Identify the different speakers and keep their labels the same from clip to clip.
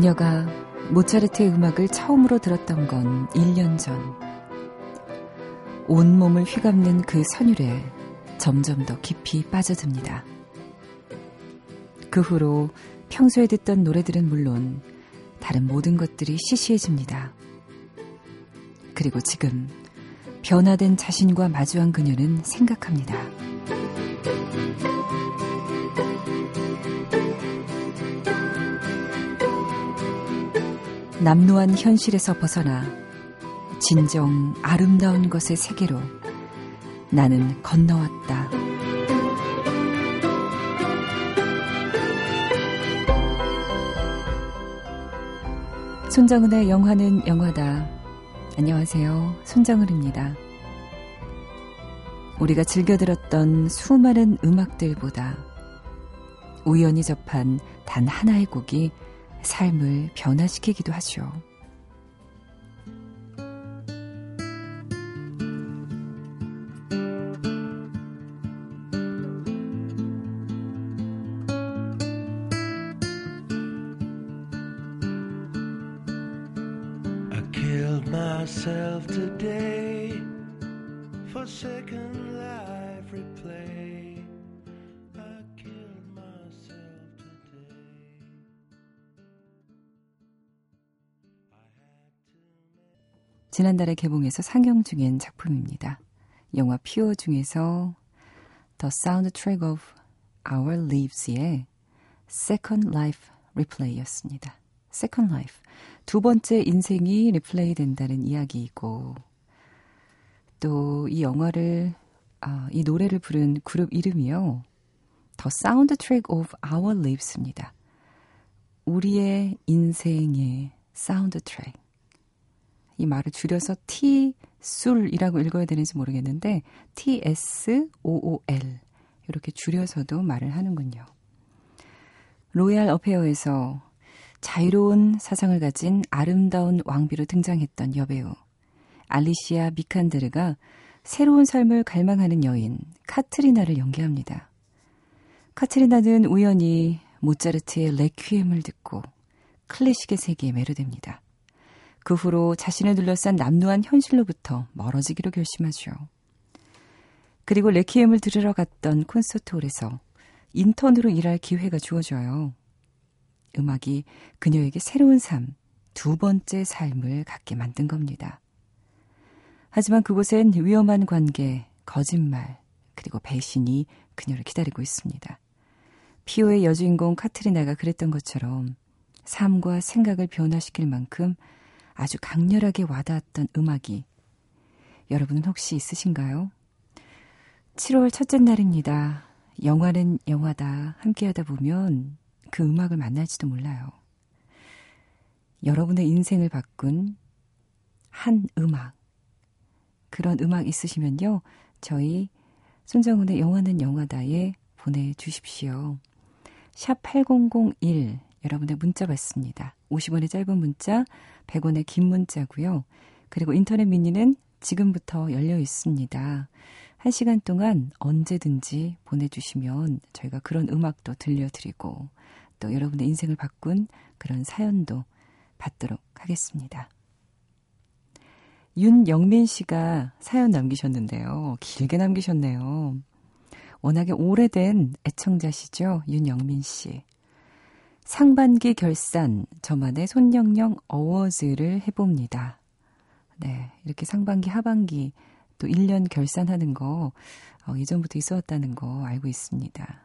Speaker 1: 그녀가 모차르트의 음악을 처음으로 들었던 건 1년 전. 온몸을 휘감는 그 선율에 점점 더 깊이 빠져듭니다. 그 후로 평소에 듣던 노래들은 물론 다른 모든 것들이 시시해집니다. 그리고 지금 변화된 자신과 마주한 그녀는 생각합니다. 남루한 현실에서 벗어나 진정 아름다운 것의 세계로 나는 건너왔다. 손정은의 영화는 영화다. 안녕하세요. 손정은입니다. 우리가 즐겨 들었던 수많은 음악들보다 우연히 접한 단 하나의 곡이 삶을 변화시키기도 하죠. 지난달에 개봉해서 상영 중인 작품입니다. 영화 피오 중에서 The Soundtrack of Our Lives의 Second Life Replay였습니다. Second Life. 두 번째 인생이 리플레이 된다는 이야기이고, 또 이 영화를, 아, 이 노래를 부른 그룹 이름이요. The Soundtrack of Our Lives입니다. 우리의 인생의 사운드 트랙. 이 말을 줄여서 T 술이라고 읽어야 되는지 모르겠는데 T S O O L 이렇게 줄여서도 말을 하는군요. 로얄 어페어에서 자유로운 사상을 가진 아름다운 왕비로 등장했던 여배우 알리시아 비칸데르가 새로운 삶을 갈망하는 여인 카트리나를 연기합니다. 카트리나는 우연히 모차르트의 레퀴엠을 듣고 클래식의 세계에 매료됩니다. 그 후로 자신을 둘러싼 남루한 현실로부터 멀어지기로 결심하죠. 그리고 레퀴엠을 들으러 갔던 콘서트홀에서 인턴으로 일할 기회가 주어져요. 음악이 그녀에게 새로운 삶, 두 번째 삶을 갖게 만든 겁니다. 하지만 그곳엔 위험한 관계, 거짓말, 그리고 배신이 그녀를 기다리고 있습니다. 피오의 여주인공 카트리나가 그랬던 것처럼 삶과 생각을 변화시킬 만큼 아주 강렬하게 와닿았던 음악이 여러분은 혹시 있으신가요? 7월 첫째 날입니다. 영화는 영화다. 함께 하다 보면 그 음악을 만날지도 몰라요. 여러분의 인생을 바꾼 한 음악. 그런 음악 있으시면요. 저희 손정훈의 영화는 영화다에 보내주십시오. 샵 8001 여러분의 문자 받습니다. 50원의 짧은 문자, 100원의 긴 문자고요. 그리고 인터넷 미니는 지금부터 열려 있습니다. 한 시간 동안 언제든지 보내주시면 저희가 그런 음악도 들려드리고 또 여러분의 인생을 바꾼 그런 사연도 받도록 하겠습니다. 윤영민 씨가 사연 남기셨는데요. 길게 남기셨네요. 워낙에 오래된 애청자시죠? 윤영민 씨. 상반기 결산, 저만의 손영영 어워즈를 해봅니다. 네, 이렇게 상반기, 하반기, 또 1년 결산하는 거, 어, 예전부터 있었다는 거 알고 있습니다.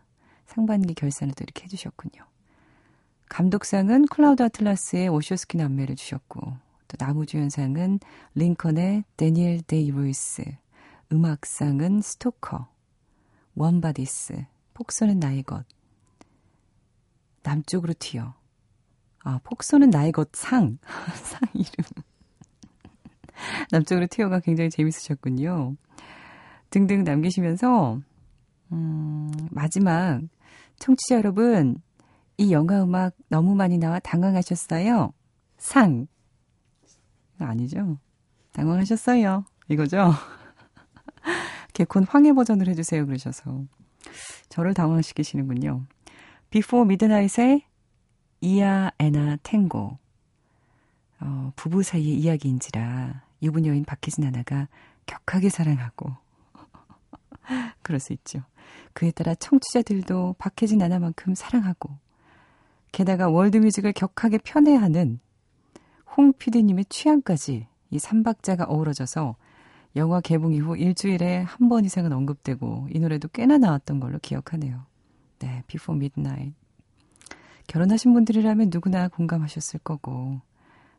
Speaker 1: 상반기 결산을 또 이렇게 해주셨군요. 감독상은 클라우드 아틀라스의 워쇼스키 남매를 주셨고 또 남우주연상은 링컨의 데니엘 데이 루이스 음악상은 스토커 웜바디스 폭소는 나의 것 남쪽으로 튀어 아 폭소는 나의 것 상 상 이름 남쪽으로 튀어가 굉장히 재밌으셨군요 등등 남기시면서 음, 마지막 청취자 여러분 이 영화 음악 너무 많이 나와 당황하셨어요? 상. 아니죠? 당황하셨어요. 이거죠? 개콘 황해 버전을 해주세요. 그러셔서. 저를 당황시키시는군요. 비포 미드나잇의 이아 에나 탱고. 어, 부부 사이의 이야기인지라 유부녀인 인 박혜진 아나가 격하게 사랑하고 그럴 수 있죠. 그에 따라 청취자들도 박혜진 아나만큼 사랑하고 게다가 월드뮤직을 격하게 편애하는 홍 PD님의 취향까지 이 삼박자가 어우러져서 영화 개봉 이후 일주일에 한 번 이상은 언급되고 이 노래도 꽤나 나왔던 걸로 기억하네요. 네, Before Midnight. 결혼하신 분들이라면 누구나 공감하셨을 거고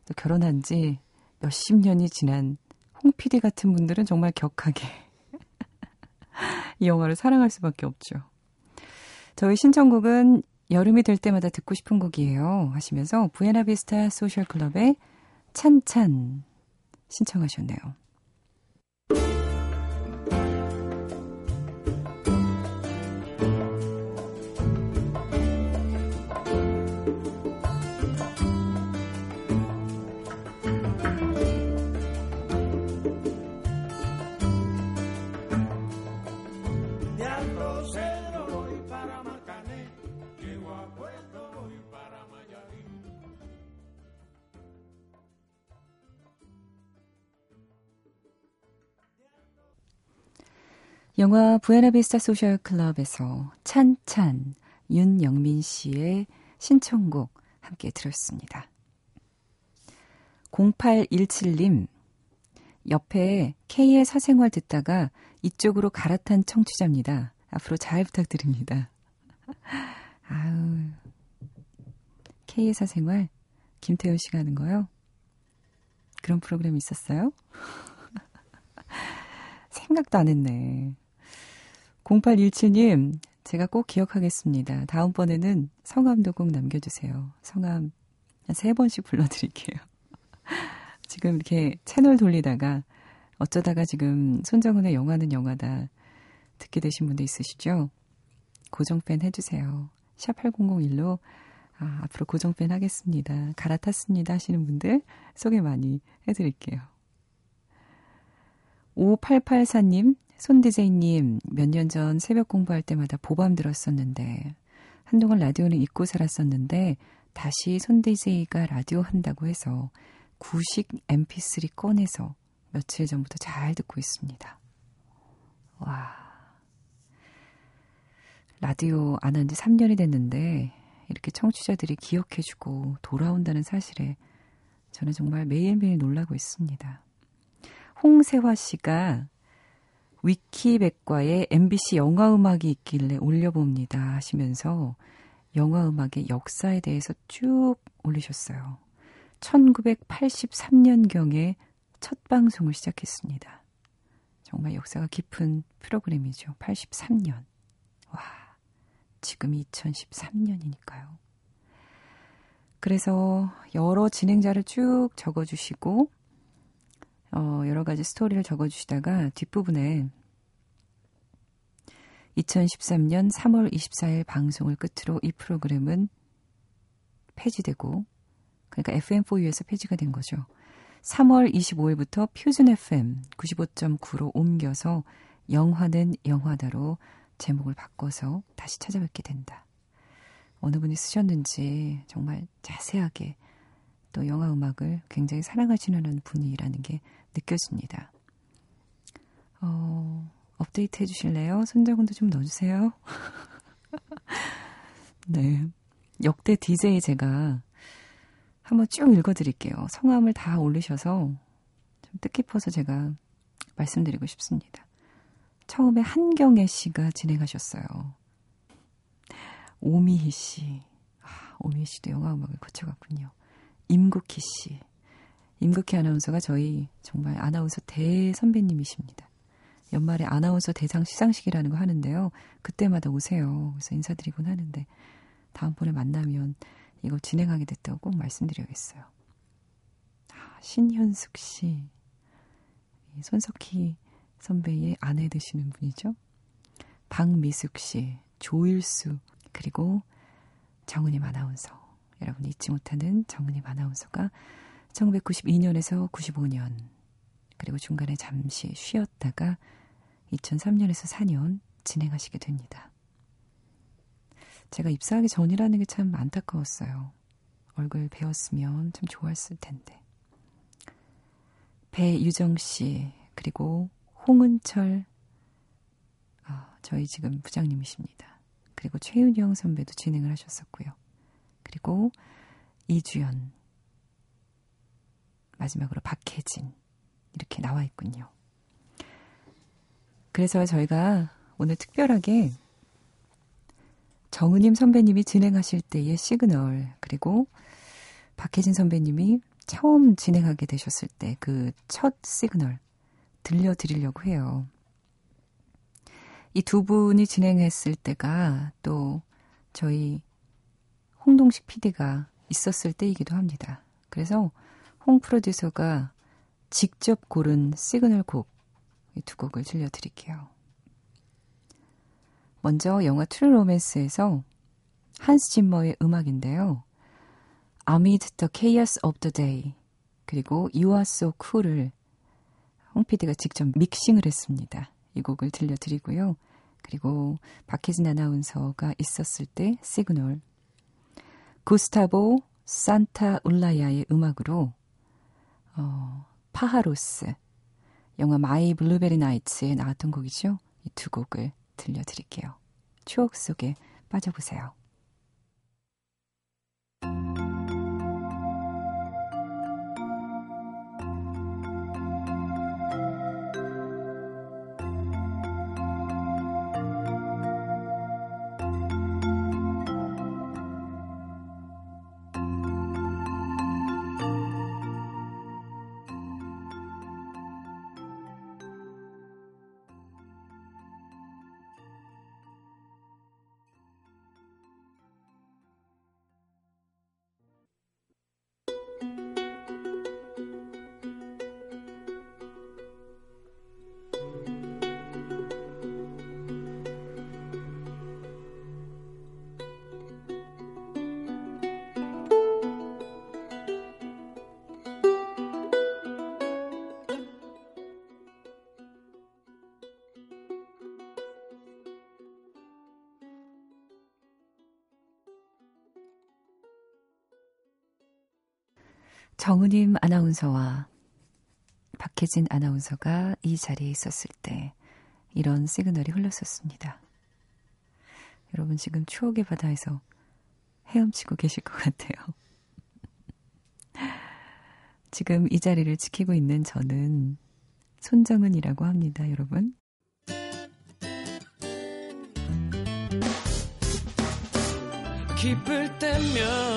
Speaker 1: 또 결혼한 지 몇십 년이 지난 홍 PD 같은 분들은 정말 격하게 이 영화를 사랑할 수밖에 없죠. 저희 신청곡은 여름이 될 때마다 듣고 싶은 곡이에요. 하시면서 부에나비스타 소셜클럽의 찬찬 신청하셨네요. 영화 부에나비스타 소셜 클럽에서 찬찬 윤영민 씨의 신청곡 함께 들었습니다. 0817님 옆에 K의 사생활 듣다가 이쪽으로 갈아탄 청취자입니다. 앞으로 잘 부탁드립니다. 아우 K의 사생활 김태훈 씨가 하는 거요? 그런 프로그램이 있었어요? 생각도 안 했네. 0817님, 제가 꼭 기억하겠습니다. 다음번에는 성함도 꼭 남겨주세요. 성함 세 번씩 불러드릴게요. 지금 이렇게 채널 돌리다가 어쩌다가 지금 손정은의 영화는 영화다 듣게 되신 분도 있으시죠? 고정팬 해주세요. 샵 8001로 아, 앞으로 고정팬 하겠습니다. 갈아탔습니다 하시는 분들 소개 많이 해드릴게요. 5884님, 손디제이님, 몇 년 전 새벽 공부할 때마다 보밤 들었었는데, 한동안 라디오는 잊고 살았었는데, 다시 손디제이가 라디오 한다고 해서, 구식 mp3 꺼내서 며칠 전부터 잘 듣고 있습니다. 와. 라디오 안 한 지 3년이 됐는데, 이렇게 청취자들이 기억해주고 돌아온다는 사실에 저는 정말 매일매일 놀라고 있습니다. 홍세화 씨가 위키백과에 MBC 영화음악이 있길래 올려봅니다 하시면서 영화음악의 역사에 대해서 쭉 올리셨어요. 1983년경에 첫 방송을 시작했습니다. 정말 역사가 깊은 프로그램이죠. 83년. 와, 지금이 2013년이니까요. 그래서 여러 진행자를 쭉 적어주시고, 어, 여러 가지 스토리를 적어주시다가 뒷부분에 2013년 3월 24일 방송을 끝으로 이 프로그램은 폐지되고, 그러니까 FM4U에서 폐지가 된 거죠. 3월 25일부터 퓨전 FM 95.9로 옮겨서 영화는 영화다로 제목을 바꿔서 다시 찾아뵙게 된다. 어느 분이 쓰셨는지 정말 자세하게 또 영화 음악을 굉장히 사랑하시는 분이라는 게 느껴집니다. 어, 업데이트 해주실래요? 손자군도 좀 넣어주세요. 네. 역대 DJ 제가 한번 쭉 읽어드릴게요. 성함을 다 올리셔서 좀 뜻깊어서 제가 말씀드리고 싶습니다. 처음에 한경애 씨가 진행하셨어요. 오미희 씨. 아, 오미희 씨도 영화 음악을 거쳐갔군요. 임국희 씨. 임국희 아나운서가 저희 정말 아나운서 대선배님이십니다. 연말에 아나운서 대상 시상식이라는 거 하는데요. 그때마다 오세요. 그래서 인사드리곤 하는데 다음번에 만나면 이거 진행하게 됐다고 꼭 말씀드려야겠어요. 아, 신현숙 씨. 손석희 선배의 아내 되시는 분이죠. 박미숙 씨, 조일수, 그리고 정은임 아나운서. 여러분이 잊지 못하는 정은임 아나운서가 1992년에서 95년 그리고 중간에 잠시 쉬었다가 2003년에서 4년 진행하시게 됩니다. 제가 입사하기 전이라는 게 참 안타까웠어요. 얼굴 배웠으면 참 좋았을 텐데. 배유정 씨, 그리고 홍은철, 아, 저희 지금 부장님이십니다. 그리고 최윤영 선배도 진행을 하셨었고요. 그리고 이주연, 마지막으로 박혜진, 이렇게 나와 있군요. 그래서 저희가 오늘 특별하게 정은임 선배님이 진행하실 때의 시그널, 그리고 박혜진 선배님이 처음 진행하게 되셨을 때 그 첫 시그널 들려드리려고 해요. 이 두 분이 진행했을 때가 또 저희 홍동식 PD가 있었을 때이기도 합니다. 그래서 홍 프로듀서가 직접 고른 시그널 곡, 이두 곡을 들려드릴게요. 먼저 영화 트루 로맨스에서 한스 짐머의 음악인데요. Amid the Chaos of the Day 그리고 You're So Cool을 홍 PD가 직접 믹싱을 했습니다. 이 곡을 들려드리고요. 그리고 박혜진 아나운서가 있었을 때 시그널 구스타보 산타올라야의 음악으로 어, Pájaros 영화 마이 블루베리 나이츠에 나왔던 곡이죠. 이 두 곡을 들려드릴게요. 추억 속에 빠져보세요. 정은임 아나운서와 박혜진 아나운서가 이 자리에 있었을 때 이런 시그널이 흘렀었습니다. 여러분 지금 추억의 바다에서 헤엄치고 계실 것 같아요. 지금 이 자리를 지키고 있는 저는 손정은이라고 합니다, 여러분. 기쁠 때면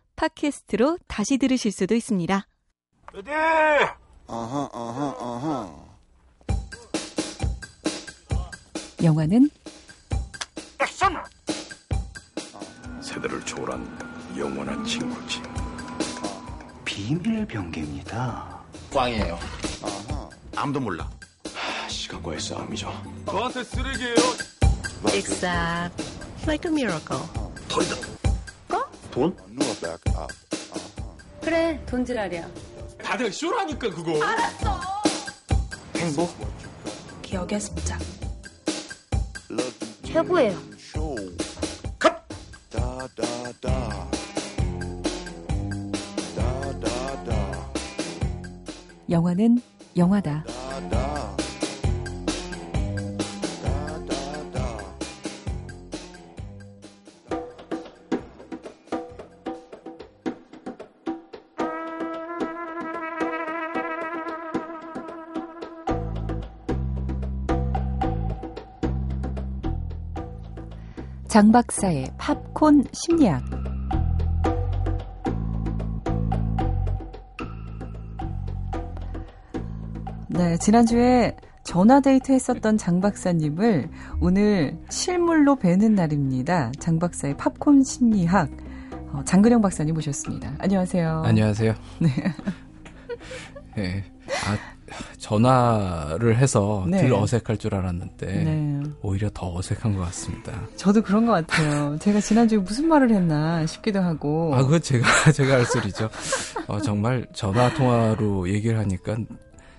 Speaker 2: 팟캐스트로 다시 들으실 수도 있습니다. Ready! 어허, 어허, 어허. 영화는 액션!
Speaker 3: 세대를 초월한 영원한 친구지.
Speaker 4: 비밀 병기입니다.
Speaker 3: 꽝이에요. 아무도 몰라. 시간과의 싸움이죠.
Speaker 5: 저한테 쓰레기예요.
Speaker 6: Exact. Like a miracle.
Speaker 3: 돌이다.
Speaker 5: 돈?
Speaker 6: 그래, 돈지랄이야.
Speaker 5: 다들 쇼라니까 그거.
Speaker 6: 알았어.
Speaker 3: 행복?
Speaker 6: 기억의 습작. 최고예요.
Speaker 3: 컷!
Speaker 1: 영화는 영화다. 장 박사의 팝콘 심리학. 네, 지난주에 전화 데이트 했었던 장 박사님을 오늘 실물로 뵈는 날입니다. 장 박사의 팝콘 심리학. 어, 장근영 박사님 모셨습니다. 안녕하세요.
Speaker 7: 안녕하세요. 네. 네. 아, 전화를 해서
Speaker 1: 네.
Speaker 7: 덜 어색할 줄 알았는데
Speaker 1: 네.
Speaker 7: 오히려 더 어색한 것 같습니다.
Speaker 1: 저도 그런 것 같아요. 제가 지난주에 무슨 말을 했나 싶기도 하고.
Speaker 7: 아, 그거 제가 제가 할 소리죠. 어, 정말 전화 통화로 얘기를 하니까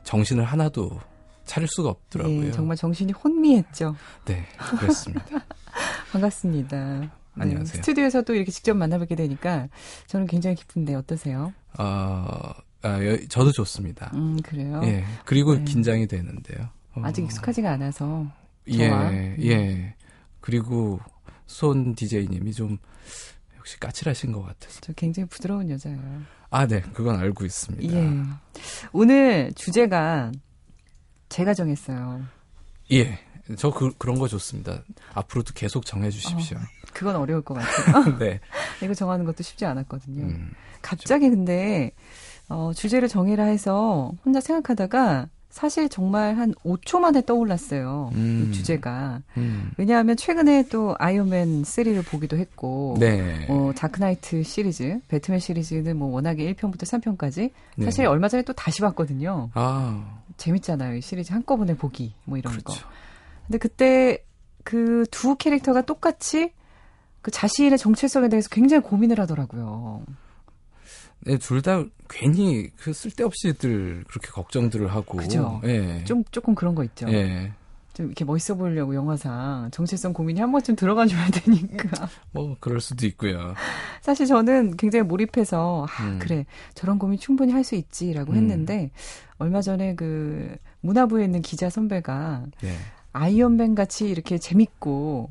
Speaker 7: 정신을 하나도 차릴 수가 없더라고요.
Speaker 1: 예, 정말 정신이 혼미했죠.
Speaker 7: 네, 그렇습니다.
Speaker 1: 반갑습니다. 네,
Speaker 7: 안녕하세요.
Speaker 1: 스튜디오에서도 이렇게 직접 만나뵙게 되니까 저는 굉장히 기쁜데 어떠세요?
Speaker 7: 어, 아, 여- 저도 좋습니다.
Speaker 1: 음, 그래요?
Speaker 7: 예, 그리고
Speaker 1: 네.
Speaker 7: 긴장이 되는데요. 어,
Speaker 1: 아직 익숙하지가 않아서.
Speaker 7: 예.
Speaker 1: 음.
Speaker 7: 예. 그리고 손 DJ님이 좀 역시 까칠하신 것 같아서.
Speaker 1: 저 굉장히 부드러운 여자예요.
Speaker 7: 아, 네, 그건 알고 있습니다.
Speaker 1: 예. 오늘 주제가 제가 정했어요.
Speaker 7: 예. 저 그, 그런 거 좋습니다. 앞으로도 계속 정해주십시오.
Speaker 1: 그건 어려울 것 같아요.
Speaker 7: 네.
Speaker 1: 이거 정하는 것도 쉽지 않았거든요.
Speaker 7: 음,
Speaker 1: 갑자기 근데 어, 주제를 정해라 해서 혼자 생각하다가 사실 정말 한 5초 만에 떠올랐어요.
Speaker 7: 음.
Speaker 1: 이 주제가.
Speaker 7: 음.
Speaker 1: 왜냐하면 최근에 또 아이언맨 3를 보기도 했고
Speaker 7: 네.
Speaker 1: 어, 다크나이트 시리즈, 배트맨 시리즈는 뭐 워낙에 1편부터 3편까지
Speaker 7: 네.
Speaker 1: 사실 얼마 전에 또 다시 봤거든요.
Speaker 7: 아,
Speaker 1: 재밌잖아요. 이 시리즈 한꺼번에 보기 뭐 이런 거.
Speaker 7: 그렇죠.
Speaker 1: 근데 그때 그 두 캐릭터가 똑같이 그 자신의 정체성에 대해서 굉장히 고민을 하더라고요.
Speaker 7: 네, 둘 다 괜히 그 쓸데없이들 그렇게 걱정들을 하고.
Speaker 1: 그죠.
Speaker 7: 예.
Speaker 1: 좀 조금 그런 거 있죠.
Speaker 7: 예.
Speaker 1: 좀 이렇게 멋있어 보이려고 영화상 정체성 고민이 한 번쯤 들어가 줘야 되니까.
Speaker 7: 뭐, 그럴 수도 있고요.
Speaker 1: 사실 저는 굉장히 몰입해서 아,
Speaker 7: 음.
Speaker 1: 그래 저런 고민 충분히 할 수 있지라고
Speaker 7: 음.
Speaker 1: 했는데 얼마 전에 그 문화부에 있는 기자 선배가
Speaker 7: 예.
Speaker 1: 아이언맨 같이 이렇게 재밌고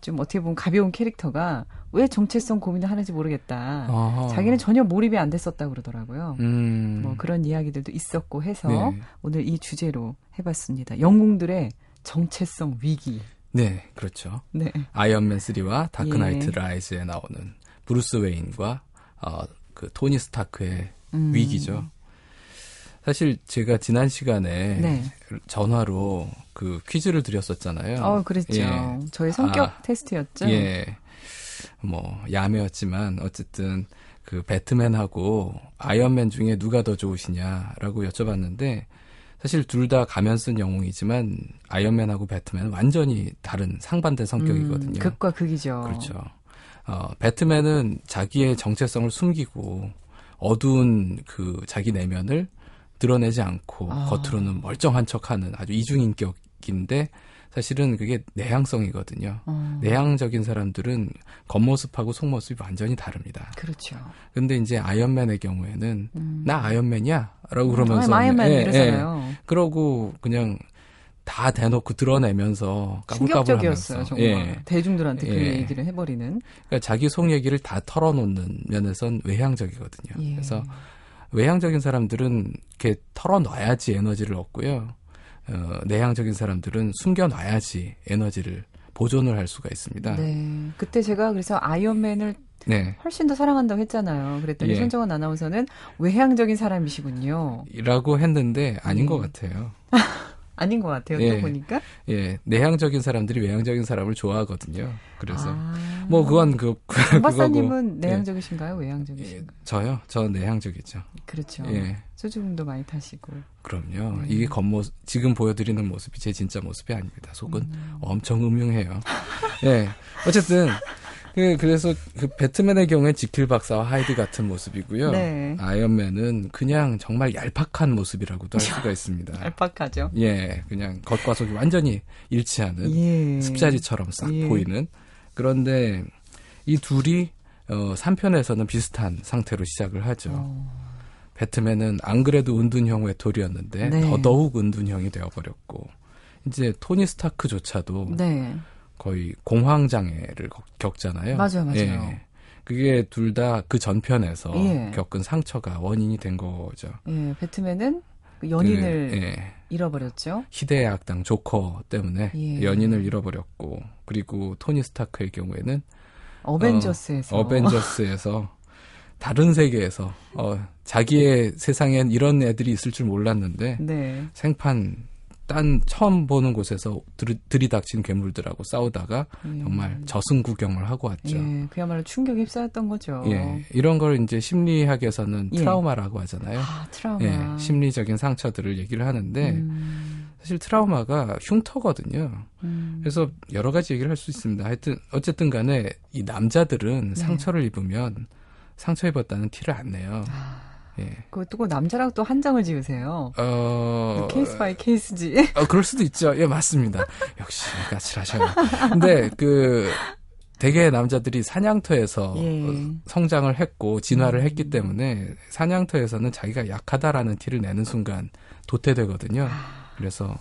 Speaker 1: 좀 어떻게 보면 가벼운 캐릭터가 왜 정체성 고민을 하는지 모르겠다.
Speaker 7: 아하.
Speaker 1: 자기는 전혀 몰입이 안 됐었다고 그러더라고요.
Speaker 7: 음.
Speaker 1: 뭐 그런 이야기들도 있었고 해서
Speaker 7: 네.
Speaker 1: 오늘 이 주제로 해봤습니다. 영웅들의 정체성 위기.
Speaker 7: 네, 그렇죠.
Speaker 1: 네.
Speaker 7: 아이언맨 3와 다크나이트
Speaker 1: 예.
Speaker 7: 라이즈에 나오는 브루스 웨인과 어, 그 토니 스타크의
Speaker 1: 음.
Speaker 7: 위기죠. 사실 제가 지난 시간에
Speaker 1: 네.
Speaker 7: 전화로 그 퀴즈를 드렸었잖아요.
Speaker 1: 어, 그랬죠.
Speaker 7: 예.
Speaker 1: 저의 성격
Speaker 7: 아,
Speaker 1: 테스트였죠.
Speaker 7: 예. 뭐 야매였지만 어쨌든 그 배트맨하고 아이언맨 중에 누가 더 좋으시냐라고 여쭤봤는데 사실 둘 다 가면 쓴 영웅이지만 아이언맨하고 배트맨은 완전히 다른 상반된 성격이거든요.
Speaker 1: 음, 극과 극이죠.
Speaker 7: 그렇죠. 어, 배트맨은 자기의 정체성을 숨기고 어두운 그 자기 내면을 드러내지 않고
Speaker 1: 아.
Speaker 7: 겉으로는 멀쩡한 척하는 아주 이중인격인데 사실은 그게 내향성이거든요.
Speaker 1: 어,
Speaker 7: 내향적인 사람들은 겉모습하고 속모습이 완전히 다릅니다.
Speaker 1: 그렇죠.
Speaker 7: 근데 이제 아이언맨의 경우에는
Speaker 1: 음.
Speaker 7: 나 아이언맨이야? 라고 그러면서
Speaker 1: 아, 아이언맨
Speaker 7: 예,
Speaker 1: 이러잖아요.
Speaker 7: 예. 그러고 그냥 다 대놓고 드러내면서
Speaker 1: 충격적이었어요,
Speaker 7: 까불까불하면서
Speaker 1: 정말.
Speaker 7: 예.
Speaker 1: 대중들한테 그
Speaker 7: 예.
Speaker 1: 얘기를 해버리는.
Speaker 7: 그러니까 자기 속 얘기를 다 털어놓는 면에선 외향적이거든요.
Speaker 1: 예.
Speaker 7: 그래서 외향적인 사람들은 이렇게 털어놔야지 에너지를 얻고요. 어, 내향적인 사람들은 숨겨놔야지 에너지를 보존을 할 수가 있습니다.
Speaker 1: 네. 그때 제가 그래서 아이언맨을
Speaker 7: 네.
Speaker 1: 훨씬 더 사랑한다고 했잖아요. 그랬더니
Speaker 7: 예.
Speaker 1: 손정원 아나운서는 외향적인 사람이시군요.
Speaker 7: 라고 했는데 아닌
Speaker 1: 음.
Speaker 7: 것 같아요.
Speaker 1: 아닌 것 같아요.
Speaker 7: 예.
Speaker 1: 또 보니까.
Speaker 7: 예, 내향적인 사람들이 외향적인 사람을 좋아하거든요. 그래서
Speaker 1: 아.
Speaker 7: 뭐 그건 그
Speaker 1: 박 박사님은
Speaker 7: 예.
Speaker 1: 내향적이신가요?
Speaker 7: 예,
Speaker 1: 외향적이신가요?
Speaker 7: 저요? 저 내향적이죠.
Speaker 1: 그렇죠.
Speaker 7: 예.
Speaker 1: 수줍음도 많이 타시고.
Speaker 7: 그럼요.
Speaker 1: 네.
Speaker 7: 이게 겉모습 지금 보여드리는 모습이 제 진짜 모습이 아닙니다. 속은
Speaker 1: 음.
Speaker 7: 엄청 음흉해요. 예. 어쨌든 그 그래서 그 배트맨의 경우엔 지킬 박사와 하이드 같은 모습이고요.
Speaker 1: 네.
Speaker 7: 아이언맨은 그냥 정말 얄팍한 모습이라고도 할 수가 있습니다.
Speaker 1: 알파카죠.
Speaker 7: 예, 그냥 겉과 속이 완전히 일치하는
Speaker 1: 예.
Speaker 7: 습자리처럼 싹
Speaker 1: 예.
Speaker 7: 보이는 그런데 이 둘이 어 3편에서는 비슷한 상태로 시작을 하죠.
Speaker 1: 어.
Speaker 7: 배트맨은 안 그래도 은둔형 외톨이였는데
Speaker 1: 네.
Speaker 7: 더더욱 은둔형이 되어버렸고 이제 토니 스타크조차도
Speaker 1: 네.
Speaker 7: 거의 공황 장애를 겪잖아요.
Speaker 1: 맞아요, 맞아요.
Speaker 7: 예. 그게 둘 다 그 전편에서
Speaker 1: 예.
Speaker 7: 겪은 상처가 원인이 된 거죠.
Speaker 1: 예. 배트맨은 그 연인을
Speaker 7: 그, 예.
Speaker 1: 잃어버렸죠.
Speaker 7: 희대의 악당 조커 때문에
Speaker 1: 예.
Speaker 7: 연인을 잃어버렸고 그리고 토니 스타크의 경우에는
Speaker 1: 어벤져스에서.
Speaker 7: 어, 벤져스에서 다른 세계에서 어, 자기의 세상엔 이런 애들이 있을 줄 몰랐는데
Speaker 1: 네.
Speaker 7: 생판 딴 처음 보는 곳에서 들, 들이 닥친 괴물들하고 싸우다가
Speaker 1: 예.
Speaker 7: 정말 저승 구경을 하고 왔죠.
Speaker 1: 예, 그야말로 충격에 휩싸였던 거죠.
Speaker 7: 예, 이런 걸 이제 심리학에서는
Speaker 1: 예.
Speaker 7: 트라우마라고 하잖아요.
Speaker 1: 아, 트라우마.
Speaker 7: 예, 심리적인 상처들을 얘기를 하는데
Speaker 1: 음,
Speaker 7: 사실 트라우마가 흉터거든요.
Speaker 1: 음.
Speaker 7: 그래서 여러 가지 얘기를 할 수 있습니다. 하여튼 어쨌든 간에 이 남자들은
Speaker 1: 네.
Speaker 7: 상처를 입으면 상처 입었다는 티를 안 내요.
Speaker 1: 아.
Speaker 7: 예.
Speaker 1: 그것도 꼭 남자랑 또 한정을 지으세요.
Speaker 7: 어
Speaker 1: case by case지.
Speaker 7: 어, 그럴 수도 있죠. 예, 맞습니다. 역시 까칠하셔요. 근데 그 대개 남자들이 사냥터에서
Speaker 1: 예.
Speaker 7: 어, 성장을 했고 진화를 했기 때문에 사냥터에서는 자기가 약하다라는 티를 내는 순간 도태되거든요. 그래서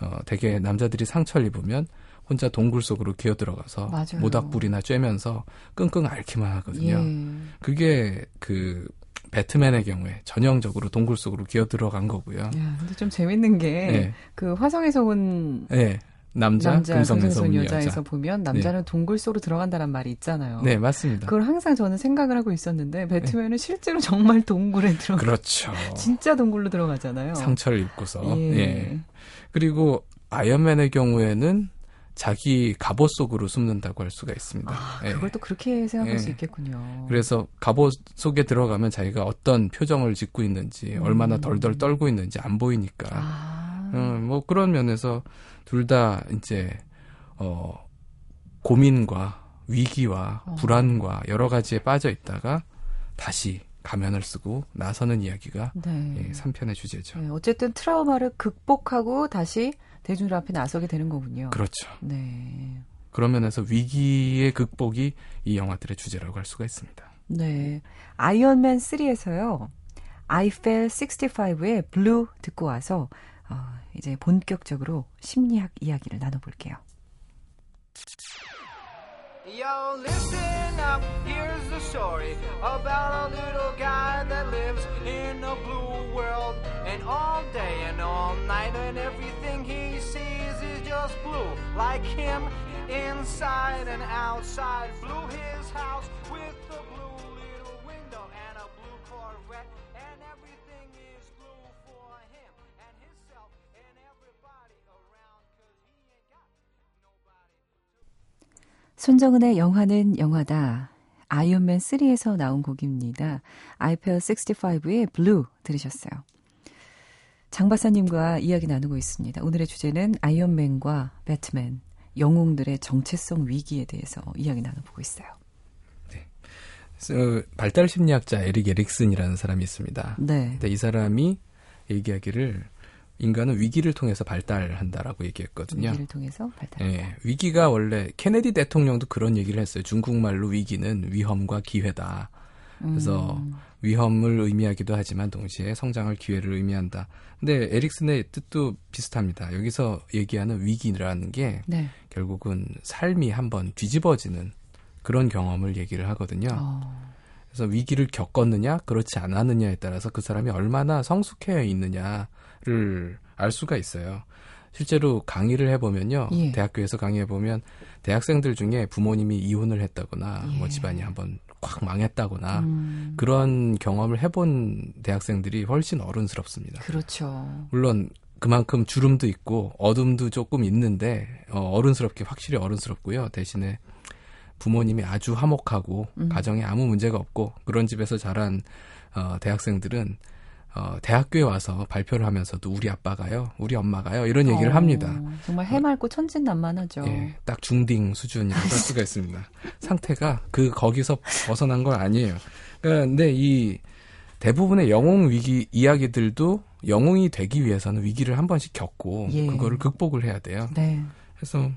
Speaker 7: 어, 대개 남자들이 상처를 입으면 혼자 동굴 속으로 기어 들어가서. 모닥불이나 쬐면서 끙끙 앓기만 하거든요.
Speaker 1: 예.
Speaker 7: 그게 그 배트맨의 경우에 전형적으로 동굴 속으로 기어 들어간 거고요.
Speaker 1: 야, 근데 좀 재밌는 게그
Speaker 7: 예.
Speaker 1: 화성에서 온
Speaker 7: 예. 남자,
Speaker 1: 남자,
Speaker 7: 금성에서
Speaker 1: 온온
Speaker 7: 여자.
Speaker 1: 여자에서 보면 남자는 동굴 속으로 들어간다는 말이 있잖아요.
Speaker 7: 네, 맞습니다.
Speaker 1: 그걸 항상 저는 생각을 하고 있었는데 배트맨은 실제로 정말 동굴에 들어
Speaker 7: 그렇죠.
Speaker 1: 진짜 동굴로 들어가잖아요.
Speaker 7: 상처를 입고서.
Speaker 1: 예.
Speaker 7: 예. 그리고 아이언맨의 경우에는 자기 갑옷 속으로 숨는다고 할 수가 있습니다.
Speaker 1: 아,
Speaker 7: 예.
Speaker 1: 그걸 또 그렇게 생각할
Speaker 7: 예.
Speaker 1: 수 있겠군요.
Speaker 7: 그래서 갑옷 속에 들어가면 자기가 어떤 표정을 짓고 있는지,
Speaker 1: 음.
Speaker 7: 얼마나 덜덜 떨고 있는지 안 보이니까.
Speaker 1: 아,
Speaker 7: 음, 뭐 그런 면에서 둘 다 이제 어 고민과 위기와
Speaker 1: 어.
Speaker 7: 불안과 여러 가지에 빠져 있다가 다시 가면을 쓰고 나서는 이야기가
Speaker 1: 네.
Speaker 7: 예, 3편의 주제죠.
Speaker 1: 네, 어쨌든 트라우마를 극복하고 다시 대중들 앞에 나서게 되는 거군요.
Speaker 7: 그렇죠.
Speaker 1: 네.
Speaker 7: 그런 면에서 위기의 극복이 이 영화들의 주제라고 할 수가 있습니다.
Speaker 1: 네. 아이언맨 3에서요. Eiffel 65의 블루 듣고 와서 어, 이제 본격적으로 심리학 이야기를 나눠볼게요.
Speaker 8: Yo, listen up, here's the story about a little guy that lives in a blue world. And all day and all night, and everything he sees is just blue. Like him, inside and outside. Blue his house with the blue
Speaker 1: 손정은의 영화는 영화다. 아이언맨 3에서 나온 곡입니다. Eiffel 65의 블루 들으셨어요. 장 박사님과 이야기 나누고 있습니다. 오늘의 주제는 아이언맨과 배트맨, 영웅들의 정체성 위기에 대해서 이야기 나눠보고 있어요.
Speaker 7: 그래서 발달 심리학자 에릭 에릭슨이라는 사람이 있습니다.
Speaker 1: 네.
Speaker 7: 근데 이 사람이 얘기하기를 인간은 위기를 통해서 발달한다라고 얘기했거든요.
Speaker 1: 위기를 통해서 발달.
Speaker 7: 예, 위기가 원래 케네디 대통령도 그런 얘기를 했어요. 중국말로 위기는 위험과 기회다. 그래서
Speaker 1: 음,
Speaker 7: 위험을 의미하기도 하지만 동시에 성장할 기회를 의미한다. 근데 에릭슨의 뜻도 비슷합니다. 여기서 얘기하는 위기라는 게
Speaker 1: 네.
Speaker 7: 결국은 삶이 한번 뒤집어지는 그런 경험을 얘기를 하거든요.
Speaker 1: 어,
Speaker 7: 그래서 위기를 겪었느냐, 그렇지 않았느냐에 따라서 그 사람이 얼마나 성숙해 있느냐를 알 수가 있어요. 실제로 강의를 해보면요.
Speaker 1: 예.
Speaker 7: 대학교에서 강의해보면 대학생들 중에 부모님이 이혼을 했다거나 뭐
Speaker 1: 예.
Speaker 7: 집안이 한번 콱 망했다거나
Speaker 1: 음,
Speaker 7: 그런 경험을 해본 대학생들이 훨씬 어른스럽습니다.
Speaker 1: 그렇죠.
Speaker 7: 물론 그만큼 주름도 있고 어둠도 조금 있는데 어, 어른스럽게 확실히 어른스럽고요. 대신에 부모님이 아주 화목하고
Speaker 1: 음.
Speaker 7: 가정에 아무 문제가 없고 그런 집에서 자란 어, 대학생들은 어, 대학교에 와서 발표를 하면서도 우리 아빠가요, 우리 엄마가요 이런 얘기를
Speaker 1: 어,
Speaker 7: 합니다.
Speaker 1: 정말 해맑고 천진난만하죠.
Speaker 7: 예, 딱 중딩 수준이라고 할 수가 있습니다. 상태가 그 거기서 벗어난 건 아니에요. 그러니까 근데 이 대부분의 영웅 위기 이야기들도 영웅이 되기 위해서는 위기를 한 번씩 겪고
Speaker 1: 예.
Speaker 7: 그거를 극복을 해야 돼요.
Speaker 1: 네.
Speaker 7: 그래서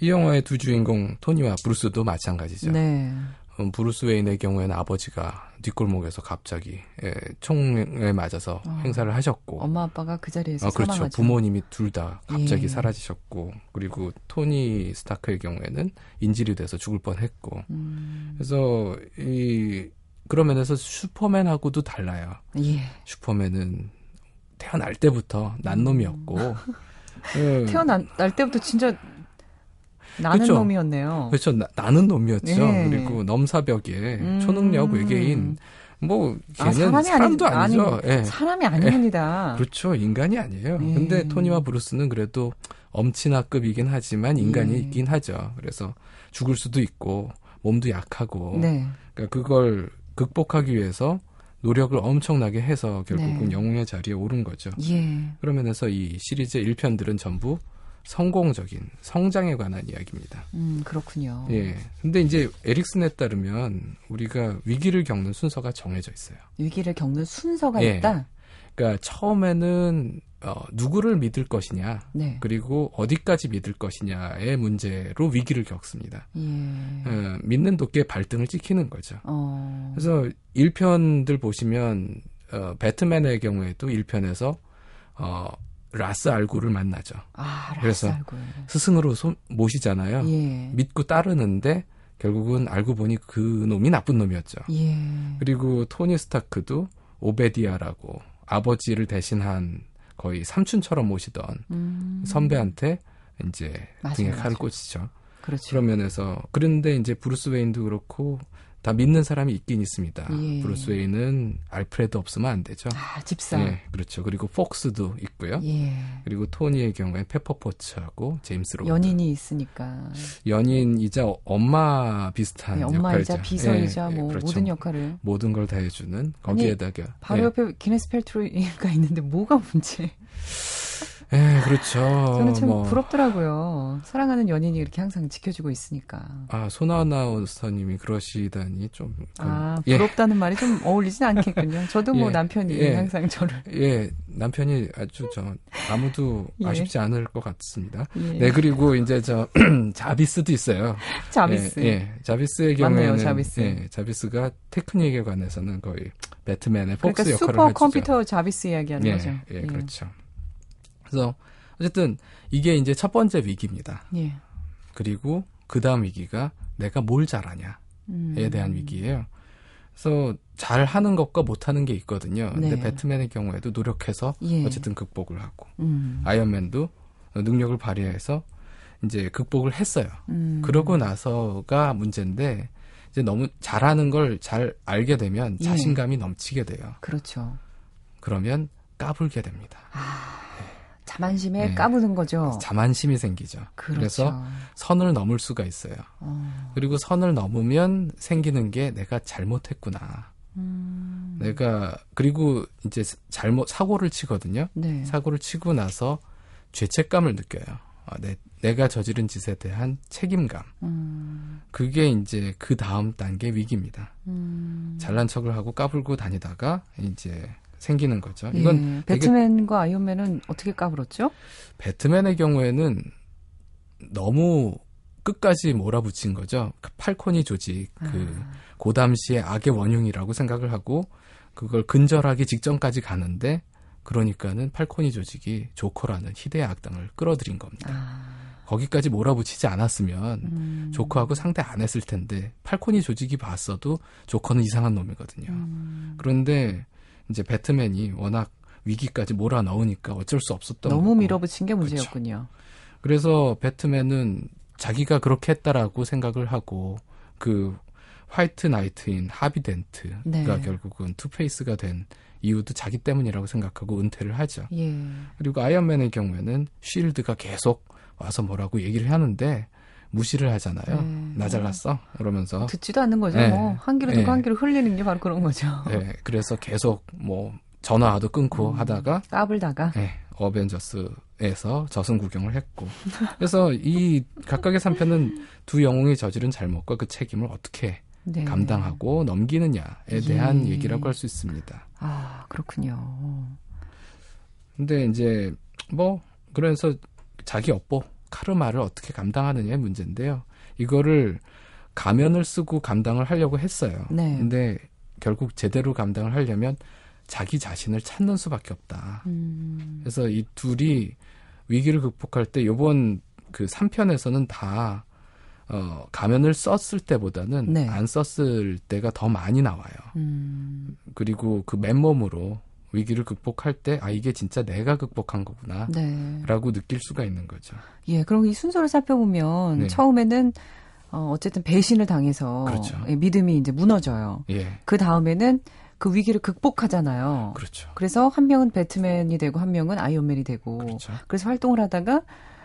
Speaker 7: 이 영화의 두 주인공 토니와 브루스도 마찬가지죠.
Speaker 1: 네.
Speaker 7: 음, 브루스 웨인의 경우에는 아버지가 뒷골목에서 갑자기 예, 총에 맞아서
Speaker 1: 어.
Speaker 7: 횡사를 하셨고
Speaker 1: 엄마 아빠가 그 자리에서
Speaker 7: 어, 그렇죠.
Speaker 1: 사망하죠.
Speaker 7: 부모님이 둘 다 갑자기
Speaker 1: 예.
Speaker 7: 사라지셨고 그리고 토니 스타크의 경우에는 인질이 돼서 죽을 뻔했고
Speaker 1: 음,
Speaker 7: 그래서 이 그런 면에서 슈퍼맨하고도 달라요.
Speaker 1: 예.
Speaker 7: 슈퍼맨은 태어날 때부터 난 놈이었고 예,
Speaker 1: 태어날 때부터 진짜 나는
Speaker 7: 그쵸.
Speaker 1: 놈이었네요.
Speaker 7: 그렇죠. 나, 는 놈이었죠.
Speaker 1: 예.
Speaker 7: 그리고 넘사벽에
Speaker 1: 음.
Speaker 7: 초능력 외계인 뭐
Speaker 1: 아,
Speaker 7: 걔는
Speaker 1: 사람이
Speaker 7: 사람도
Speaker 1: 아니,
Speaker 7: 아니 죠.
Speaker 1: 아니,
Speaker 7: 예.
Speaker 1: 사람이 아닙니다.
Speaker 7: 그렇죠. 인간이 아니에요.
Speaker 1: 예.
Speaker 7: 근데 토니와 브루스는 그래도 엄친아급이긴 하지만 인간이
Speaker 1: 예.
Speaker 7: 있긴 하죠. 그래서 죽을 수도 있고 몸도 약하고
Speaker 1: 네.
Speaker 7: 그러니까 그걸 극복하기 위해서 노력을 엄청나게 해서 결국은
Speaker 1: 네.
Speaker 7: 영웅의 자리에 오른 거죠.
Speaker 1: 예.
Speaker 7: 그러면서 이 시리즈의 1편들은 전부 성공적인 성장에 관한 이야기입니다.
Speaker 1: 음, 그렇군요.
Speaker 7: 예. 근데 이제 에릭슨에 따르면 우리가 위기를 겪는 순서가 정해져 있어요.
Speaker 1: 위기를 겪는 순서가
Speaker 7: 예.
Speaker 1: 있다.
Speaker 7: 그러니까 처음에는 어, 누구를 믿을 것이냐,
Speaker 1: 네.
Speaker 7: 그리고 어디까지 믿을 것이냐의 문제로 위기를 겪습니다.
Speaker 1: 예.
Speaker 7: 어, 믿는 도끼에 발등을 찍히는 거죠.
Speaker 1: 어.
Speaker 7: 그래서 1편들 보시면 어, 배트맨의 경우에도 1편에서 어, 라스 알굴을 만나죠.
Speaker 1: 아,
Speaker 7: 그래서
Speaker 1: 라스 알굴.
Speaker 7: 스승으로 손- 모시잖아요.
Speaker 1: 예.
Speaker 7: 믿고 따르는데 결국은 알고 보니 그 놈이 나쁜 놈이었죠.
Speaker 1: 예.
Speaker 7: 그리고 토니 스타크도 오베디아라고 아버지를 대신한 거의 삼촌처럼 모시던
Speaker 1: 음.
Speaker 7: 선배한테 이제
Speaker 1: 맞아요,
Speaker 7: 등에
Speaker 1: 맞아요.
Speaker 7: 칼을 꽂히죠.
Speaker 1: 그렇죠.
Speaker 7: 그런 면에서 그런데 이제 브루스 웨인도 그렇고 다 믿는 사람이 있긴 있습니다.
Speaker 1: 예.
Speaker 7: 브루스 웨인은 알프레드 없으면 안 되죠.
Speaker 1: 아, 집사.
Speaker 7: 예, 그렇죠. 그리고 폭스도 있고요.
Speaker 1: 예.
Speaker 7: 그리고 토니의 경우에 페퍼포츠하고 제임스 로드.
Speaker 1: 연인이 있으니까.
Speaker 7: 연인이자 엄마 비슷한
Speaker 1: 네, 엄마이자
Speaker 7: 역할이죠.
Speaker 1: 비서이자
Speaker 7: 예,
Speaker 1: 뭐
Speaker 7: 그렇죠.
Speaker 1: 모든 역할을.
Speaker 7: 모든 걸 다 해주는 거기에다가
Speaker 1: 바로
Speaker 7: 예.
Speaker 1: 옆에 기네스 펠트로이가 있는데 뭐가 문제?
Speaker 7: 예, 그렇죠.
Speaker 1: 저는 참
Speaker 7: 뭐,
Speaker 1: 부럽더라고요. 사랑하는 연인이 이렇게 항상 지켜주고 있으니까.
Speaker 7: 아, 손아 아나운서님이 그러시다니 좀.
Speaker 1: 아,
Speaker 7: 예,
Speaker 1: 부럽다는 말이 좀 어울리진 않겠군요. 저도 뭐
Speaker 7: 예,
Speaker 1: 남편이
Speaker 7: 예.
Speaker 1: 항상 저를.
Speaker 7: 예, 남편이 아주 저, 아무도
Speaker 1: 예.
Speaker 7: 아쉽지 않을 것 같습니다.
Speaker 1: 예.
Speaker 7: 네, 그리고 이제 저, 자비스도 있어요.
Speaker 1: 자비스.
Speaker 7: 예, 예. 자비스의
Speaker 1: 맞네요,
Speaker 7: 경우에는.
Speaker 1: 자비스.
Speaker 7: 예, 자비스가 테크닉에 관해서는 거의 배트맨의
Speaker 1: 그러니까
Speaker 7: 폭스 역할을
Speaker 1: 슈퍼. 컴퓨터 자비스 이야기하는
Speaker 7: 예,
Speaker 1: 거죠.
Speaker 7: 예, 그렇죠. 그래서 어쨌든 이게 이제 첫 번째 위기입니다.
Speaker 1: 예.
Speaker 7: 그리고 그 다음 위기가 내가 뭘 잘하냐에
Speaker 1: 음.
Speaker 7: 대한 위기예요. 그래서 잘 하는 것과 못 하는 게 있거든요. 근데
Speaker 1: 네.
Speaker 7: 배트맨의 경우에도 노력해서
Speaker 1: 예.
Speaker 7: 어쨌든 극복을 하고
Speaker 1: 음.
Speaker 7: 아이언맨도 능력을 발휘해서 이제 극복을 했어요.
Speaker 1: 음.
Speaker 7: 그러고 나서가 문제인데 이제 너무 잘하는 걸 잘 알게 되면
Speaker 1: 예.
Speaker 7: 자신감이 넘치게 돼요.
Speaker 1: 그렇죠.
Speaker 7: 그러면 까불게 됩니다.
Speaker 1: 자만심에
Speaker 7: 네.
Speaker 1: 까부는 거죠.
Speaker 7: 자만심이 생기죠.
Speaker 1: 그렇죠.
Speaker 7: 래서 선을 넘을 수가 있어요.
Speaker 1: 어.
Speaker 7: 그리고 선을 넘으면 생기는 게 내가 잘못했구나.
Speaker 1: 음.
Speaker 7: 내가 그리고 이제 잘못 사고를 치거든요.
Speaker 1: 네.
Speaker 7: 사고를 치고 나서 죄책감을 느껴요. 아, 내, 내가 저지른 짓에 대한 책임감.
Speaker 1: 음.
Speaker 7: 그게 이제 그 다음 단계 위기입니다.
Speaker 1: 음.
Speaker 7: 잘난 척을 하고 까불고 다니다가 이제 생기는 거죠. 이건
Speaker 1: 예. 배트맨과 아이언맨은 어떻게 까불었죠?
Speaker 7: 배트맨의 경우에는 너무 끝까지 몰아붙인 거죠. 그 팔코니 조직, 그
Speaker 1: 아.
Speaker 7: 고담시의 악의 원흉이라고 생각을 하고 그걸 근절하기 직전까지 가는데 그러니까는 팔코니 조직이 조커라는 희대의 악당을 끌어들인 겁니다.
Speaker 1: 아.
Speaker 7: 거기까지 몰아붙이지 않았으면
Speaker 1: 음.
Speaker 7: 조커하고 상대 안 했을 텐데 팔코니 조직이 봤어도 조커는 이상한 놈이거든요.
Speaker 1: 음.
Speaker 7: 그런데 이제 배트맨이 워낙 위기까지 몰아 넣으니까 어쩔 수 없었던
Speaker 1: 너무
Speaker 7: 거고.
Speaker 1: 밀어붙인 게
Speaker 7: 그렇죠.
Speaker 1: 문제였군요.
Speaker 7: 그래서 배트맨은 자기가 그렇게 했다라고 생각을 하고 그 white knight인 하비덴트가
Speaker 1: 네.
Speaker 7: 결국은 투페이스가 된 이유도 자기 때문이라고 생각하고 은퇴를 하죠.
Speaker 1: 예.
Speaker 7: 그리고 아이언맨의 경우에는 쉴드가 계속 와서 뭐라고 얘기를 하는데 무시를 하잖아요.
Speaker 1: 네.
Speaker 7: 나 잘났어? 그러면서
Speaker 1: 듣지도 않는 거죠.
Speaker 7: 네.
Speaker 1: 뭐. 한 귀로 듣고
Speaker 7: 네.
Speaker 1: 한 귀로 흘리는 게 바로 그런 거죠.
Speaker 7: 예, 그래서 계속 뭐 전화도 끊고
Speaker 1: 음.
Speaker 7: 하다가
Speaker 1: 까불다가.
Speaker 7: 예, 어벤져스에서 저승 구경을 했고 그래서 이 각각의 3편은 두 영웅이 저지른 잘못과 그 책임을 어떻게
Speaker 1: 네.
Speaker 7: 감당하고 넘기느냐에 대한
Speaker 1: 예.
Speaker 7: 얘기라고 할 수 있습니다.
Speaker 1: 아, 그렇군요.
Speaker 7: 근데 이제 뭐 그래서 자기 업보 카르마를 어떻게 감당하느냐의 문제인데요. 이거를 가면을 쓰고 감당을 하려고 했어요.
Speaker 1: 네.
Speaker 7: 근데 결국 제대로 감당을 하려면 자기 자신을 찾는 수밖에 없다.
Speaker 1: 음.
Speaker 7: 그래서 이 둘이 위기를 극복할 때 요번 그 3편에서는 다 어, 가면을 썼을 때보다는
Speaker 1: 네.
Speaker 7: 안 썼을 때가 더 많이 나와요.
Speaker 1: 음.
Speaker 7: 그리고 그 맨몸으로 위기를 극복할 때 아 이게 진짜 내가 극복한 거구나
Speaker 1: 네.
Speaker 7: 라고 느낄 수가 있는 거죠.
Speaker 1: 예, 그럼 이 순서를 살펴보면
Speaker 7: 네.
Speaker 1: 처음에는 어, 어쨌든 배신을 당해서
Speaker 7: 그렇죠.
Speaker 1: 예, 믿음이 이제 무너져요.
Speaker 7: 예.
Speaker 1: 그 다음에는 그 위기를 극복하잖아요.
Speaker 7: 그렇죠.
Speaker 1: 그래서 한 명은 배트맨이 되고 한 명은 아이언맨이 되고
Speaker 7: 그렇죠.
Speaker 1: 그래서 활동을 하다가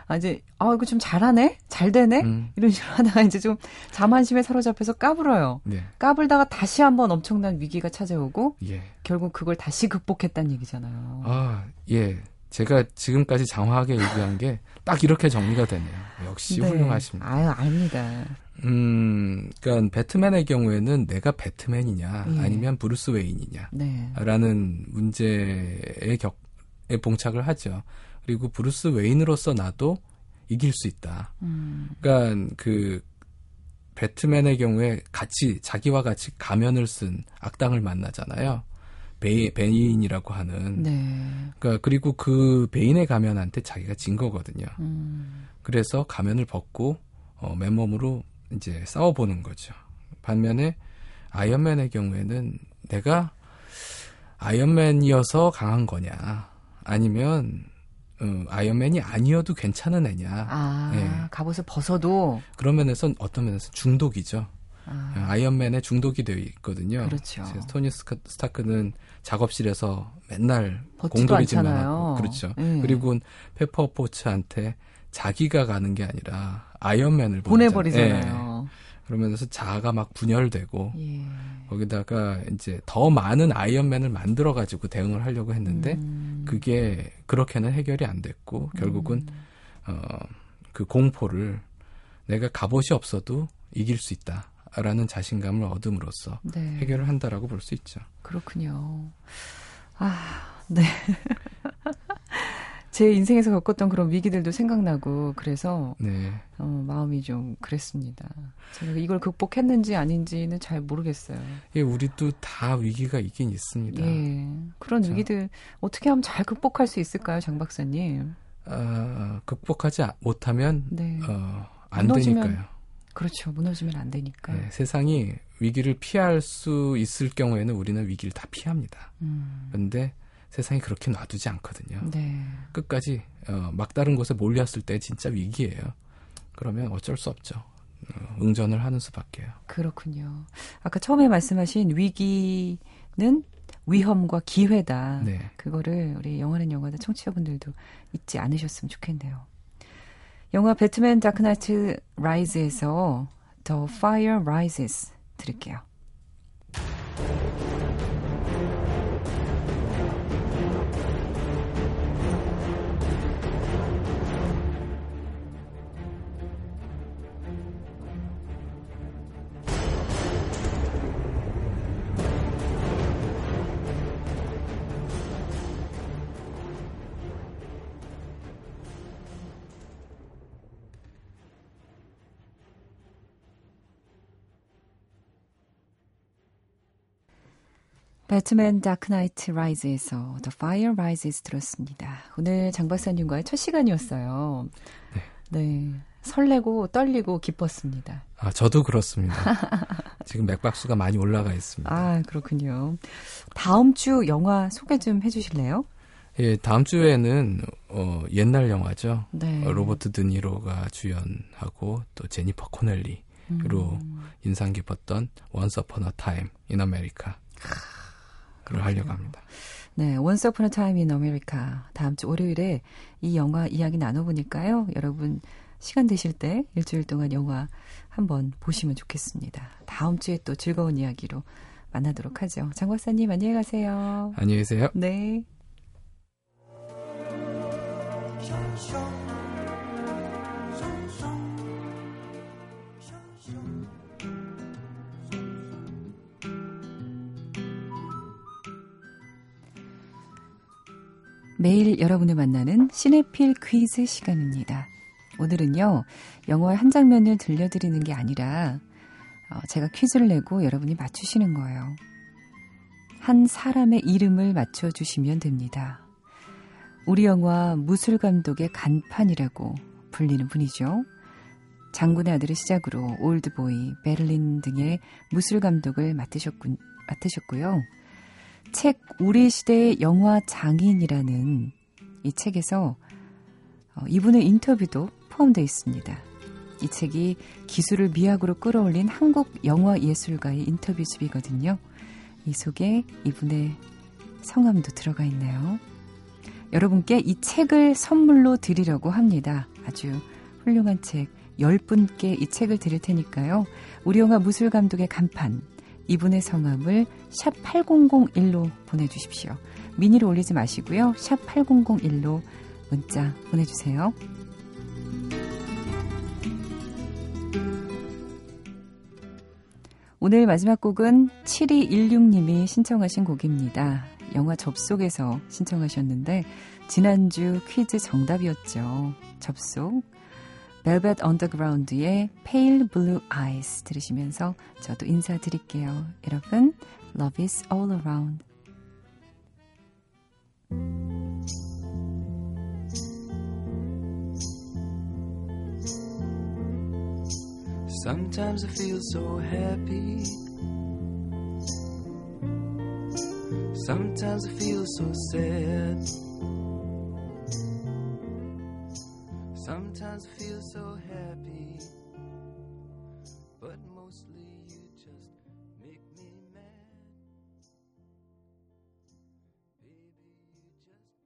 Speaker 1: 아 이제 아 이거 좀 잘하네 잘 되네
Speaker 7: 음.
Speaker 1: 이런 식으로 하다가 이제 좀 자만심에 사로잡혀서 까불어요.
Speaker 7: 네.
Speaker 1: 까불다가 다시 한번 엄청난 위기가 찾아오고
Speaker 7: 예.
Speaker 1: 결국 그걸 다시 극복했다는 얘기잖아요.
Speaker 7: 아, 예. 제가 지금까지 장황하게 얘기한 게 딱 이렇게 정리가 되네요. 역시
Speaker 1: 네.
Speaker 7: 훌륭하십니다.
Speaker 1: 아유 아닙니다.
Speaker 7: 음, 그러니까 배트맨의 경우에는 내가 배트맨이냐
Speaker 1: 예.
Speaker 7: 아니면 브루스 웨인이냐
Speaker 1: 네.
Speaker 7: 라는 문제에 격 에 봉착을 하죠. 그리고 브루스 웨인으로서 나도 이길 수 있다.
Speaker 1: 음,
Speaker 7: 그러니까 그 배트맨의 경우에 같이 자기와 같이 가면을 쓴 악당을 만나잖아요. 베이, 베인이라고 하는.
Speaker 1: 네.
Speaker 7: 그러니까 그리고 그 베인의 가면한테 자기가 진 거거든요.
Speaker 1: 음,
Speaker 7: 그래서 가면을 벗고 어, 맨몸으로 이제 싸워보는 거죠. 반면에 아이언맨의 경우에는 내가 아이언맨이어서 강한 거냐, 아니면 어, 아이언맨이 아니어도 괜찮은 애냐.
Speaker 1: 아
Speaker 7: 예.
Speaker 1: 갑옷을 벗어도
Speaker 7: 그런 면에서 어떤 면에서 중독이죠.
Speaker 1: 아,
Speaker 7: 아이언맨에 중독이 되어 있거든요.
Speaker 1: 그렇죠.
Speaker 7: 토니 스타크는 작업실에서 맨날 공돌이질만. 하고 그렇죠.
Speaker 1: 예.
Speaker 7: 그리고 페퍼 포츠한테 자기가 가는 게 아니라 아이언맨을 보내잖아요.
Speaker 1: 보내버리잖아요.
Speaker 7: 예. 그러면서 자아가 막 분열되고
Speaker 1: 예.
Speaker 7: 거기다가 이제 더 많은 아이언맨을 만들어 가지고 대응을 하려고 했는데
Speaker 1: 음,
Speaker 7: 그게 그렇게는 해결이 안 됐고 결국은 어, 그 공포를 내가 갑옷이 없어도 이길 수 있다라는 자신감을 얻음으로써
Speaker 1: 네.
Speaker 7: 해결을 한다라고 볼 수 있죠.
Speaker 1: 그렇군요. 아, 네. 제 인생에서 겪었던 그런 위기들도 생각나고 그래서
Speaker 7: 네.
Speaker 1: 어, 마음이 좀 그랬습니다. 제가 이걸 극복했는지 아닌지는 잘 모르겠어요.
Speaker 7: 예, 우리도 다 위기가 있긴 있습니다.
Speaker 1: 예, 그런
Speaker 7: 자.
Speaker 1: 위기들 어떻게 하면 잘 극복할 수 있을까요, 장 박사님?
Speaker 7: 아, 극복하지 아- 못하면
Speaker 1: 네,
Speaker 7: 어, 안
Speaker 1: 무너지면-
Speaker 7: 되니까요.
Speaker 1: 그렇죠. 무너지면 안 되니까.
Speaker 7: 네, 세상이 위기를 피할 수 있을 경우에는 우리는 위기를 다 피합니다.
Speaker 1: 음,
Speaker 7: 그런데 세상이 그렇게 놔두지 않거든요.
Speaker 1: 네,
Speaker 7: 끝까지 어, 막다른 곳에 몰렸을 때 진짜 위기예요. 그러면 어쩔 수 없죠. 어, 응전을 하는 수밖에요.
Speaker 1: 그렇군요. 아까 처음에 말씀하신 위기는 위험과 기회다.
Speaker 7: 네.
Speaker 1: 그거를 우리 영화는 영화다 청취자분들도 잊지 않으셨으면 좋겠네요. 영화 배트맨 다크나이트 라이즈에서 The Fire Rises 들을게요. 배트맨 다크나이트 라이즈에서 The Fire Rises 들었습니다. 오늘 장 박사님과의 첫 시간이었어요. 네. 설레고 떨리고 기뻤습니다.
Speaker 7: 아, 저도 그렇습니다. 지금 맥박수가 많이 올라가 있습니다.
Speaker 1: 아, 그렇군요. 다음 주 영화 소개 좀 해주실래요?
Speaker 7: 예, 다음 주에는 어, 옛날 영화죠.
Speaker 1: 네.
Speaker 7: 어, 로버트 드니로가 주연하고 또 제니퍼 코넬리로 인상 깊었던 Once Upon a Time in 를 하려고 합니다.
Speaker 1: 네, Once Upon a Time in America 다음 주 월요일에 이 영화 이야기 나눠보니까요. 여러분 시간 되실 때 일주일 동안 영화 한번 보시면 좋겠습니다. 다음 주에 또 즐거운 이야기로 만나도록 하죠. 장 박사님 안녕히 가세요.
Speaker 7: 안녕히 계세요.
Speaker 1: 네. 매일 여러분을 만나는 시네필 퀴즈 시간입니다. 오늘은요, 영화의 한 장면을 들려드리는 게 아니라, 어, 제가 퀴즈를 내고 여러분이 맞추시는 거예요. 한 사람의 이름을 맞춰주시면 됩니다. 우리 영화 무술 감독의 간판이라고 불리는 분이죠. 장군의 아들을 시작으로 올드보이, 베를린 등의 무술 감독을 맡으셨군, 맡으셨고요. 책 우리 시대의 영화 장인이라는 이 책에서 어, 이분의 인터뷰도 포함되어 있습니다. 이 책이 기술을 미학으로 끌어올린 한국 영화 예술가의 인터뷰집이거든요. 이 속에 이분의 성함도 들어가 있네요. 여러분께 이 책을 선물로 드리려고 합니다. 아주 훌륭한 책 10분께 이 책을 드릴 테니까요. 우리 영화 무술 감독의 간판 이분의 성함을 샵 8001로 보내주십시오. 미니로 올리지 마시고요. 샵 8001로 문자 보내주세요. 오늘 마지막 곡은 7216님이 신청하신 곡입니다. 영화 접속에서 신청하셨는데 지난주 퀴즈 정답이었죠. 접속. 벨벳 언더그라운드의 Pale Blue Eyes 들으시면서 저도 인사드릴게요. 여러분, Love is all around.
Speaker 9: Sometimes I feel so happy. Sometimes I feel so sad. Sometimes feel so happy.